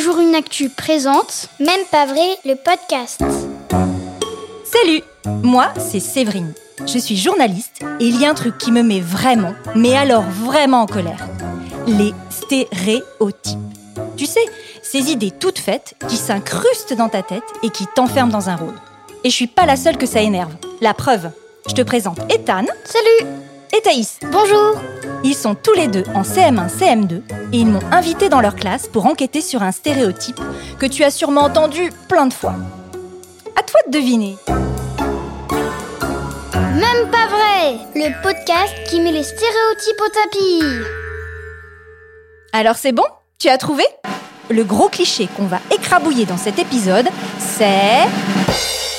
jour une actu présente. Même pas vrai, le podcast. Salut Moi, c'est Séverine. Je suis journaliste et il y a un truc qui me met vraiment, mais alors vraiment en colère. Les stéréotypes. Tu sais, ces idées toutes faites qui s'incrustent dans ta tête et qui t'enferment dans un rôle. Et je suis pas la seule que ça énerve. La preuve, je te présente Ethan. Salut Et Thaïs. Bonjour Ils sont tous les deux en CM1, CM2 et ils m'ont invité dans leur classe pour enquêter sur un stéréotype que tu as sûrement entendu plein de fois. À toi de deviner. Même pas vrai Le podcast qui met les stéréotypes au tapis. Alors c'est bon? Tu as trouvé? Le gros cliché qu'on va écrabouiller dans cet épisode, c'est...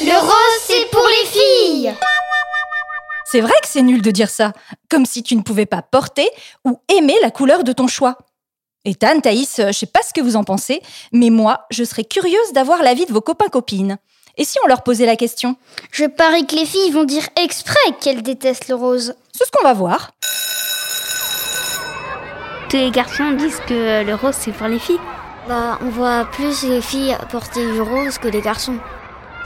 Le rose, c'est pour les filles C'est vrai que c'est nul de dire ça, comme si tu ne pouvais pas porter ou aimer la couleur de ton choix. Ethan, Thaïs, euh, je sais pas ce que vous en pensez, mais moi, je serais curieuse d'avoir l'avis de vos copains-copines. Et si on leur posait la question? Je parie que les filles vont dire exprès qu'elles détestent le rose. C'est ce qu'on va voir. Tous les garçons disent que le rose c'est pour les filles. Bah, on voit plus les filles porter du rose que les garçons.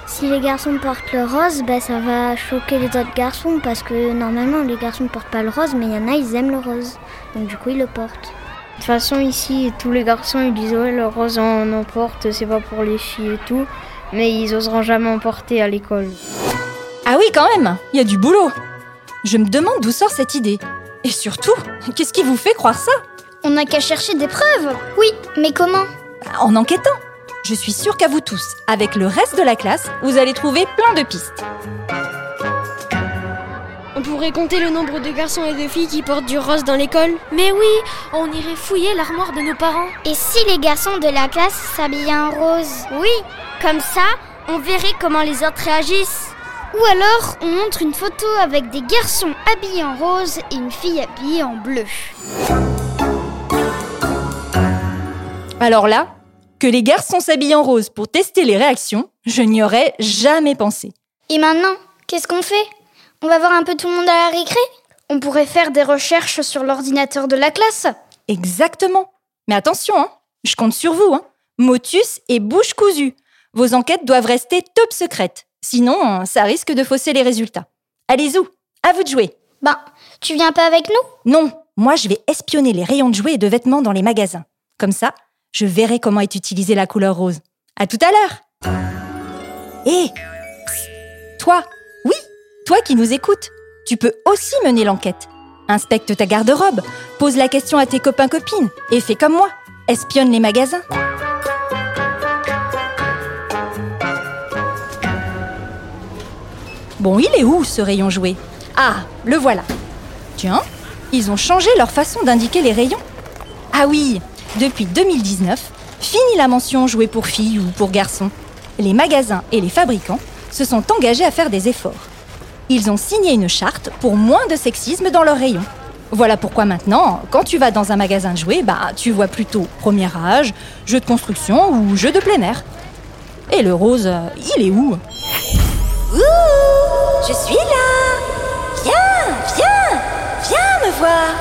Si les garçons portent le rose, bah ça va choquer les autres garçons parce que normalement les garçons ne portent pas le rose, mais il y en a ils aiment le rose. Donc du coup ils le portent. De toute façon ici tous les garçons ils disent ouais le rose on en porte, c'est pas pour les filles et tout, mais ils oseront jamais en porter à l'école. Ah oui, quand même, il y a du boulot. Je me demande d'où sort cette idée. Et surtout, qu'est-ce qui vous fait croire ça? On n'a qu'à chercher des preuves. Oui, mais comment? En enquêtant. Je suis sûre qu'à vous tous, avec le reste de la classe, vous allez trouver plein de pistes. On pourrait compter le nombre de garçons et de filles qui portent du rose dans l'école. Mais oui, on irait fouiller l'armoire de nos parents. Et si les garçons de la classe s'habillaient en rose? Oui, comme ça, on verrait comment les autres réagissent. Ou alors, on montre une photo avec des garçons habillés en rose et une fille habillée en bleu. Alors là, que les garçons s'habillent en rose pour tester les réactions, je n'y aurais jamais pensé. Et maintenant, qu'est-ce qu'on fait? On va voir un peu tout le monde à la récré? On pourrait faire des recherches sur l'ordinateur de la classe? Exactement. Mais attention, hein, je compte sur vous. Hein. Motus et bouche cousue. Vos enquêtes doivent rester top secrètes. Sinon, ça risque de fausser les résultats. Allez, Zou, à vous de jouer. Ben, tu viens pas avec nous? Non, moi je vais espionner les rayons de jouets et de vêtements dans les magasins. Comme ça, je verrai comment est utilisée la couleur rose. À tout à l'heure. Hé, psst, toi, oui, toi qui nous écoutes, tu peux aussi mener l'enquête. Inspecte ta garde-robe, pose la question à tes copains-copines et fais comme moi, espionne les magasins. Bon, il est où ce rayon jouet? Ah, le voilà. Tiens, ils ont changé leur façon d'indiquer les rayons. Ah oui, depuis 2019, fini la mention jouet pour filles ou pour garçons. Les magasins et les fabricants se sont engagés à faire des efforts. Ils ont signé une charte pour moins de sexisme dans leurs rayons. Voilà pourquoi maintenant, quand tu vas dans un magasin de jouets, bah, tu vois plutôt premier âge, jeux de construction ou jeux de plein air. Et le rose, euh, il est où? Ouh Je suis là Viens, viens Viens me voir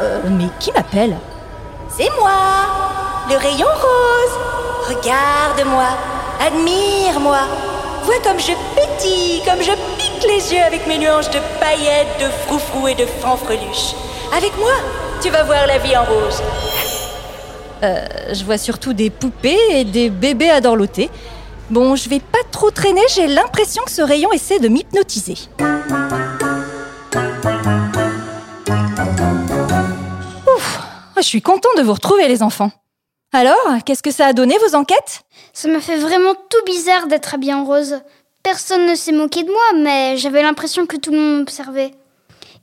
Euh, Mais qui m'appelle? C'est moi Le rayon rose Regarde-moi Admire-moi Vois comme je pétille, comme je pique les yeux avec mes nuances de paillettes, de froufrou et de fanfreluches. Avec moi, tu vas voir la vie en rose. Euh, je vois surtout des poupées et des bébés à dorloter. Bon, je vais pas trop traîner, j'ai l'impression que ce rayon essaie de m'hypnotiser. Je suis content de vous retrouver les enfants. Alors, qu'est-ce que ça a donné vos enquêtes? Ça me fait vraiment tout bizarre d'être habillée en rose. Personne ne s'est moqué de moi, mais j'avais l'impression que tout le monde m'observait.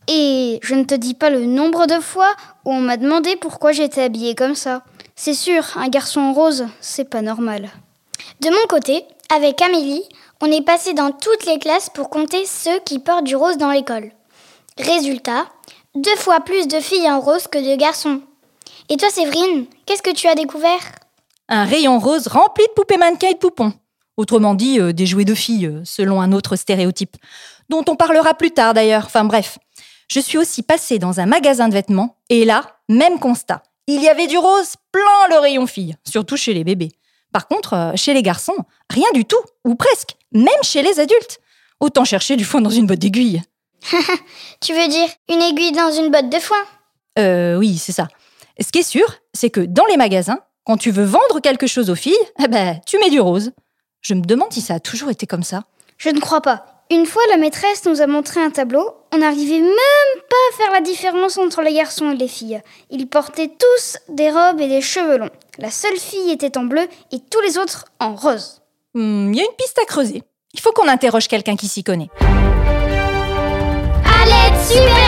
Et je ne te dis pas le nombre de fois où on m'a demandé pourquoi j'étais habillée comme ça. C'est sûr, un garçon en rose, c'est pas normal. De mon côté, avec Amélie, on est passé dans toutes les classes pour compter ceux qui portent du rose dans l'école. Résultat, deux fois plus de filles en rose que de garçons. Et toi, Séverine, qu'est-ce que tu as découvert? Un rayon rose rempli de poupées mannequins et de poupons. Autrement dit, euh, des jouets de filles, euh, selon un autre stéréotype, dont on parlera plus tard d'ailleurs. Enfin bref. Je suis aussi passée dans un magasin de vêtements, et là, même constat. Il y avait du rose plein le rayon fille, surtout chez les bébés. Par contre, euh, chez les garçons, rien du tout, ou presque, même chez les adultes. Autant chercher du foin dans une botte d'aiguille. Tu veux dire une aiguille dans une botte de foin? Euh, oui, c'est ça. Ce qui est sûr, c'est que dans les magasins, quand tu veux vendre quelque chose aux filles, eh ben, tu mets du rose. Je me demande si ça a toujours été comme ça. Je ne crois pas. Une fois, la maîtresse nous a montré un tableau. On n'arrivait même pas à faire la différence entre les garçons et les filles. Ils portaient tous des robes et des cheveux longs. La seule fille était en bleu et tous les autres en rose. Hmm, Il y a une piste à creuser. Il faut qu'on interroge quelqu'un qui s'y connaît. Super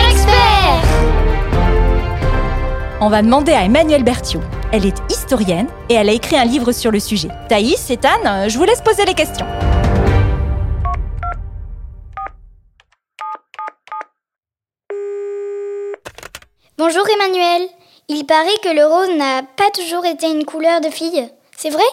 On va demander à Emmanuelle Berthiaud. Elle est historienne et elle a écrit un livre sur le sujet. Thaïs et Anne, je vous laisse poser les questions. Bonjour Emmanuel. Il paraît que le rose n'a pas toujours été une couleur de fille. C'est vrai?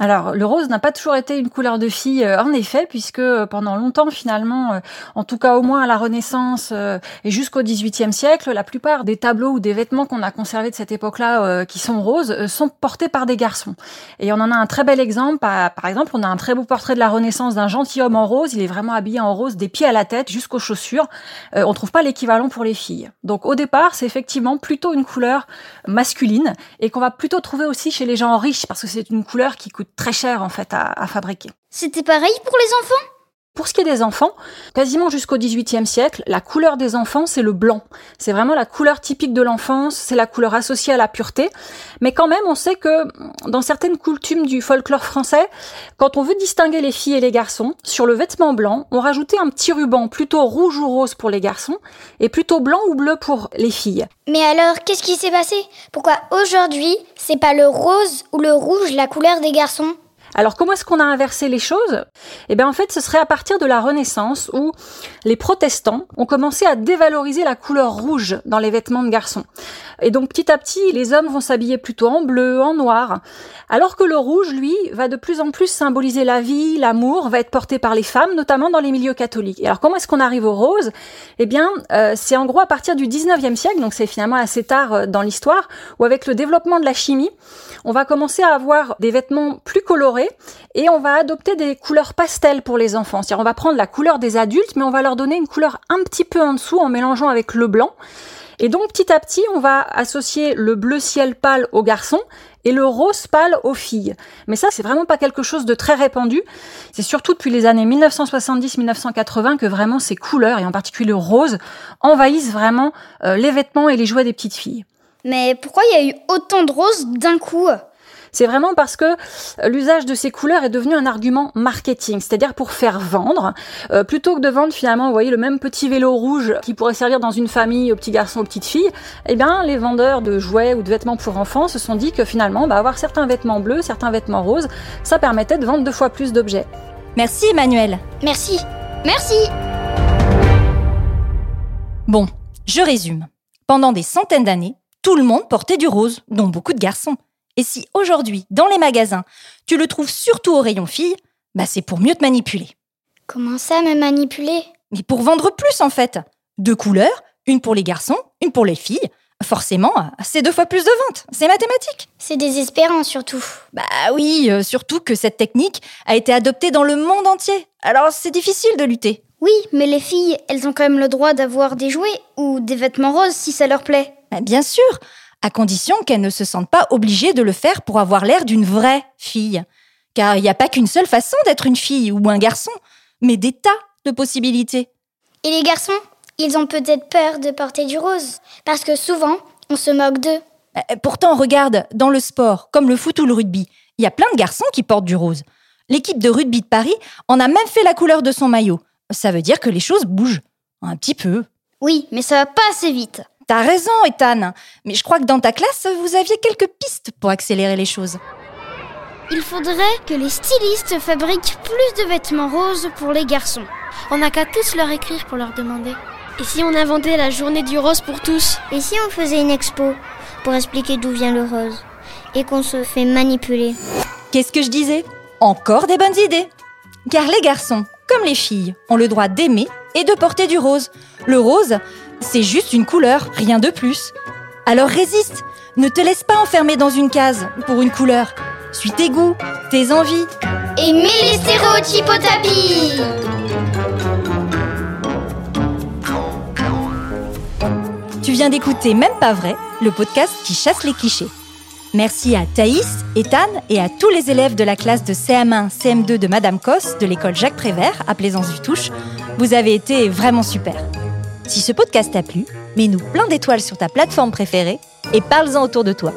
Alors, le rose n'a pas toujours été une couleur de fille, euh, en effet, puisque euh, pendant longtemps, finalement, euh, en tout cas au moins à la Renaissance et jusqu'au XVIIIe siècle, la plupart des tableaux ou des vêtements qu'on a conservés de cette époque-là, qui sont roses, sont portés par des garçons. Et on en a un très bel exemple. Par, exemple, on a un très beau portrait de la Renaissance d'un gentilhomme en rose. Il est vraiment habillé en rose des pieds à la tête jusqu'aux chaussures. On trouve pas l'équivalent pour les filles. Donc au départ, c'est effectivement plutôt une couleur masculine et qu'on va plutôt trouver aussi chez les gens riches parce que c'est une couleur qui coûte très cher en fait à, fabriquer. C'était pareil pour les enfants? Pour ce qui est des enfants, quasiment jusqu'au XVIIIe siècle, la couleur des enfants, c'est le blanc. C'est vraiment la couleur typique de l'enfance, c'est la couleur associée à la pureté. Mais quand même, on sait que dans certaines coutumes du folklore français, quand on veut distinguer les filles et les garçons, sur le vêtement blanc, on rajoutait un petit ruban plutôt rouge ou rose pour les garçons et plutôt blanc ou bleu pour les filles. Mais alors, qu'est-ce qui s'est passé? Pourquoi aujourd'hui, c'est pas le rose ou le rouge la couleur des garçons? Alors comment est-ce qu'on a inversé les choses? Eh bien en fait ce serait à partir de la Renaissance où les protestants ont commencé à dévaloriser la couleur rouge dans les vêtements de garçons. Et donc petit à petit les hommes vont s'habiller plutôt en bleu, en noir, alors que le rouge lui va de plus en plus symboliser la vie, l'amour, va être porté par les femmes, notamment dans les milieux catholiques. Et alors comment est-ce qu'on arrive au rose Eh bien euh, c'est en gros à partir du 19e siècle, donc c'est finalement assez tard euh, dans l'histoire, où avec le développement de la chimie, on va commencer à avoir des vêtements plus colorés et on va adopter des couleurs pastel pour les enfants. C'est-à-dire on va prendre la couleur des adultes, mais on va leur donner une couleur un petit peu en dessous en mélangeant avec le blanc. Et donc petit à petit, on va associer le bleu ciel pâle aux garçons et le rose pâle aux filles. Mais ça, c'est vraiment pas quelque chose de très répandu. C'est surtout depuis les années 1970-1980 que vraiment ces couleurs, et en particulier le rose, envahissent vraiment euh, les vêtements et les jouets des petites filles. Mais pourquoi il y a eu autant de roses d'un coup? C'est vraiment parce que euh, l'usage de ces couleurs est devenu un argument marketing, c'est-à-dire pour faire vendre, euh, plutôt que de vendre finalement, vous voyez, le même petit vélo rouge qui pourrait servir dans une famille aux petits garçons, aux petites filles. Eh bien, les vendeurs de jouets ou de vêtements pour enfants se sont dit que finalement, bah, avoir certains vêtements bleus, certains vêtements roses, ça permettait de vendre deux fois plus d'objets. Merci Emmanuel. Merci. Merci Bon, je résume. Pendant des centaines d'années, tout le monde portait du rose, dont beaucoup de garçons. Et si aujourd'hui, dans les magasins, tu le trouves surtout au rayon filles, bah c'est pour mieux te manipuler. Comment ça me manipuler? Mais pour vendre plus en fait. Deux couleurs, une pour les garçons, une pour les filles. Forcément, c'est deux fois plus de ventes. C'est mathématique. C'est désespérant surtout. Bah oui, euh, surtout que cette technique a été adoptée dans le monde entier. Alors c'est difficile de lutter. Oui, mais les filles, elles ont quand même le droit d'avoir des jouets ou des vêtements roses si ça leur plaît. Bah, bien sûr, à condition qu'elles ne se sentent pas obligées de le faire pour avoir l'air d'une vraie fille. Car il n'y a pas qu'une seule façon d'être une fille ou un garçon, mais des tas de possibilités. Et les garçons Ils ont peut-être peur de porter du rose. Parce que souvent, on se moque d'eux. Euh, Pourtant, regarde, dans le sport, comme le foot ou le rugby, il y a plein de garçons qui portent du rose. L'équipe de rugby de Paris en a même fait la couleur de son maillot. Ça veut dire que les choses bougent. Un petit peu. Oui, mais ça va pas assez vite. T'as raison, Ethan. Mais je crois que dans ta classe, vous aviez quelques pistes pour accélérer les choses. Il faudrait que les stylistes fabriquent plus de vêtements roses pour les garçons. On n'a qu'à tous leur écrire pour leur demander. Et si on inventait la journée du rose pour tous? Et si on faisait une expo pour expliquer d'où vient le rose et qu'on se fait manipuler? Qu'est-ce que je disais? Encore des bonnes idées. Car les garçons, comme les filles, ont le droit d'aimer et de porter du rose. Le rose, c'est juste une couleur, rien de plus. Alors résiste, Ne te laisse pas enfermer dans une case pour une couleur. Suis tes goûts, tes envies. Et mets les stéréotypes au tapis Tu viens d'écouter Même pas vrai, le podcast qui chasse les clichés. Merci à Thaïs, Ethan et à tous les élèves de la classe de CM1, CM2 de Madame Cos de l'école Jacques Prévert à Plaisance-du-Touche. Vous avez été vraiment super. Si ce podcast t'a plu, mets-nous plein d'étoiles sur ta plateforme préférée et parle-en autour de toi.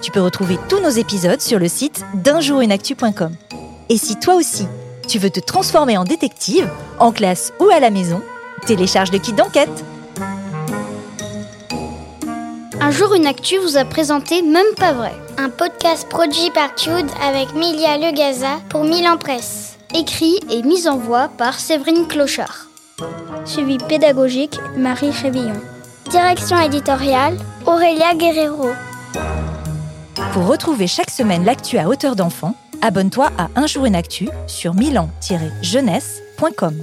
Tu peux retrouver tous nos épisodes sur le site d'unjourunactu.com. Et si toi aussi, tu veux te transformer en détective, en classe ou à la maison, télécharge le kit d'enquête. Un jour, une actu vous a présenté Même pas vrai. Un podcast produit par Tude avec Milia Legaza pour Milan Presse. Écrit et mis en voix par Séverine Clochard. Suivi pédagogique, Marie Révillon. Direction éditoriale, Aurélia Guerrero. Pour retrouver chaque semaine l'actu à hauteur d'enfant, abonne-toi à Un jour une actu sur milan-jeunesse.com.